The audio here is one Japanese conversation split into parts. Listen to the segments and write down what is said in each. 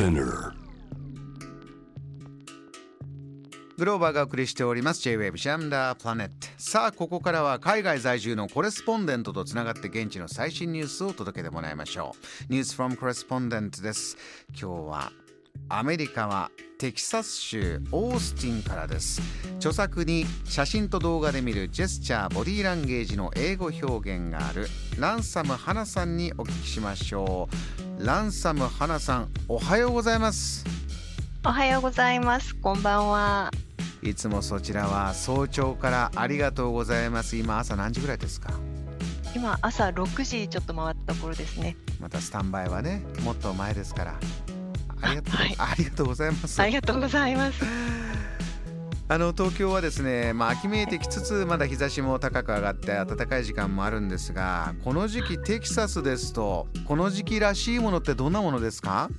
Spinner. グローバーがお送りしております。J-Wave ジャムダープラネットさあここからは海外在住のコレスポンデントとつながって現地の最新ニュースを届けてもらいましょう。ニュースフォームコレスポンデントです。今日はアメリカはテキサス州オースティンからです。著作に写真と動画で見るジェスチャーボディーランゲージの英語表現があるランサム花さんにお聞きしましょう。ランサム花さんおはようございます。おはようございます。こんばんは。いつもそちらは早朝からありがとうございます。今朝何時ぐらいですか？今朝6時ちょっと回った頃ですね。またスタンバイはねもっと前ですから。ありがとう、はい、ありがとうございます。ありがとうございます。あの東京はですね、まあ、秋めいてきつつまだ日差しも高く上がって暖かい時間もあるんですがこの時期テキサスですとこの時期らしいものってどんなものですか？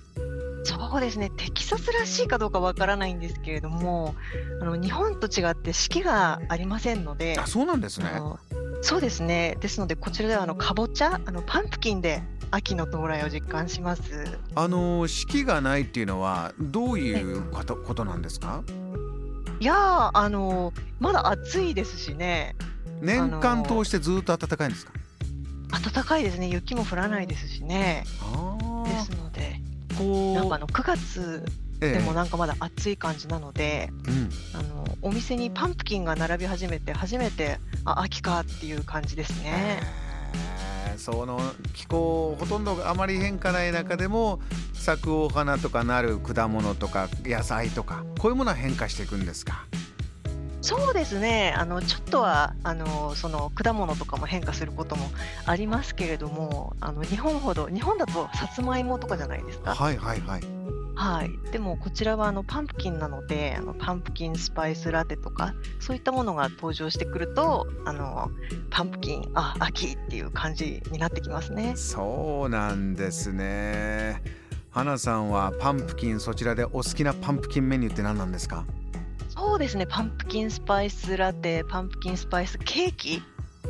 そうですね。テキサスらしいかどうかわからないんですけれどもあの日本と違って四季がありませんのであそうなんですね。そうですね。ですのでこちらではあのかぼちゃあのパンプキンで秋の到来を実感します。あの四季がないっていうのはどういうことことなんですか？いやあのまだ暑いですしね。年間通してずっと暖かいんですか？暖かいですね。雪も降らないですしね。ですのでこう。なんかあの9月でもなんかまだ暑い感じなので、ええ、あのお店にパンプキンが並び始めて初めてあ秋かっていう感じですね。その気候ほとんどあまり変化ない中でも咲くお花とかなる果物とか野菜とかこういうものは変化していくんですか？そうですね。あのちょっとはあのその果物とかも変化することもありますけれどもあの日本ほど日本だとさつまいもとかじゃないですか。はいはいはいはい、でもこちらはあのパンプキンなのであのパンプキンスパイスラテとかそういったものが登場してくるとあのパンプキンあ秋っていう感じになってきますね。そうなんですね。花さんはパンプキンそちらでお好きなパンプキンメニューって何なんですか？そうですね。パンプキンスパイスラテパンプキンスパイスケーキ？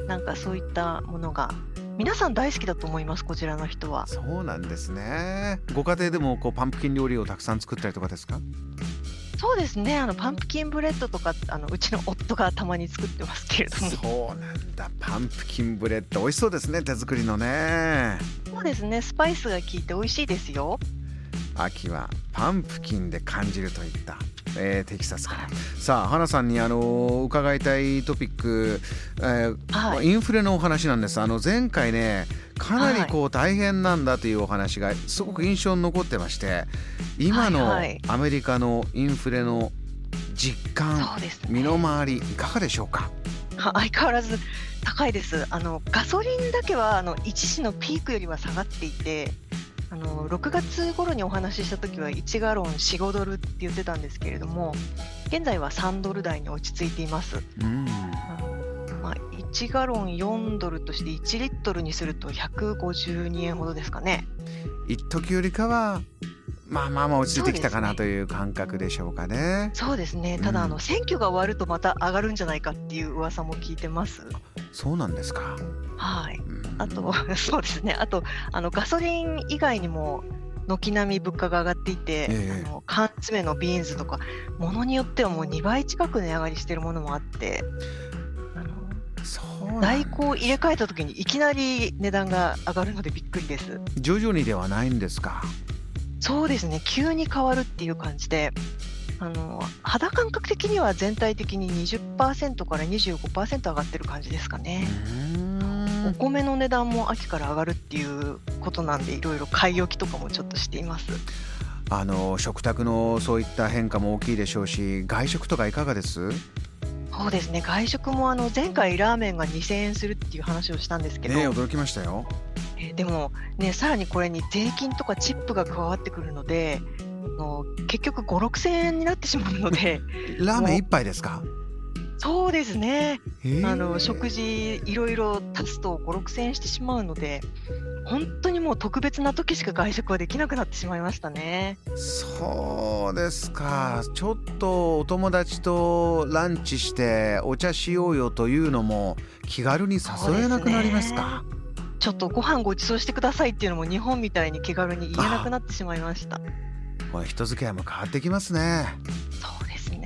なんかそういったものが皆さん大好きだと思いますこちらの人は。そうなんですね。ご家庭でもこうパンプキン料理をたくさん作ったりとかですか？そうですね。あのパンプキンブレッドとかあのうちの夫がたまに作ってますけれども。そうなんだ。パンプキンブレッド美味しそうですね手作りのね。そうですね。スパイスが効いて美味しいですよ秋はパンプキンで感じるといったえー、テキサスから。さあ花さんにあの伺いたいトピック、えーはい、インフレのお話なんです。あの前回ねかなりこう大変なんだというお話がすごく印象に残ってまして今のアメリカのインフレの実感、はいはいね、身の回りいかがでしょうか？相変わらず高いです。あのガソリンだけはあの一時のピークよりは下がっていてあの6月頃にお話しした時は1ガロン4、5ドルって言ってたんですけれども現在は3ドル台に落ち着いています。うんまあ、1ガロン4ドルとして1リットルにすると152円ほどですかね。一時よりかはまあまあまあ落ち着いてきたかなという感覚でしょうかね。そうですね。ただ、あの選挙が終わるとまた上がるんじゃないかっていう噂も聞いてます。そうなんですか。はい。あと、そうですね。あと、あのガソリン以外にも。軒並み物価が上がっていて、えー、あの缶詰のビーンズとかものによってはもう2倍近く値上がりしているものもあって在庫を入れ替えた時にいきなり値段が上がるのでびっくりです徐々にではないんですかそうですね急に変わるっていう感じであの肌感覚的には全体的に20%から25%上がってる感じですかね。お米の値段も秋から上がるっていうことなんでいろいろ買い置きとかもちょっとしています。あの食卓のそういった変化も大きいでしょうし外食とかいかがです？そうですね。外食もあの前回ラーメンが2000円するっていう話をしたんですけど、ね、驚きましたよ。えでもねさらにこれに税金とかチップが加わってくるのでの結局5 6千円になってしまうので。ラーメン一杯ですか？そうですね。あの食事いろいろ足すと5 6千円してしまうので本当にもう特別な時しか外食はできなくなってしまいましたね。そうですか。ちょっとお友達とランチしてお茶しようよというのも気軽に誘えなくなりますか？ちょっとご飯ご馳走してくださいっていうのも日本みたいに気軽に言えなくなってしまいましたこの人付き合いも変わってきますね。そうですね。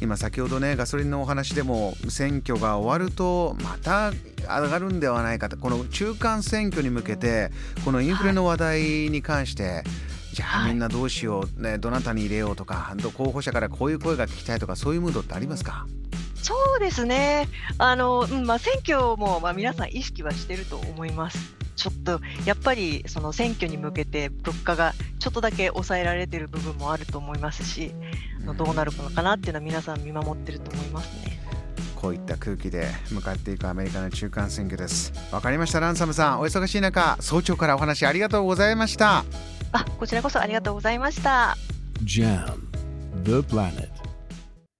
今先ほどねガソリンのお話でも選挙が終わるとまた上がるんではないかとこの中間選挙に向けてこのインフレの話題に関して、はい、じゃあみんなどうしよう、ね、どなたに入れようとか候補者からこういう声が聞きたいとかそういうムードってありますか？そうですねあの、うんまあ、選挙も、まあ、皆さん意識はしてると思います。ちょっとやっぱりその選挙に向けて物価がちょっとだけ抑えられてる部分もあると思いますし、どうなるのかなっていうのは皆さん見守ってると思いますね。こういった空気で向かっていくアメリカの中間選挙です。わかりました、ランサムさん。お忙しい中、早朝からお話ありがとうございました。あ、こちらこそありがとうございました。JAM The Planet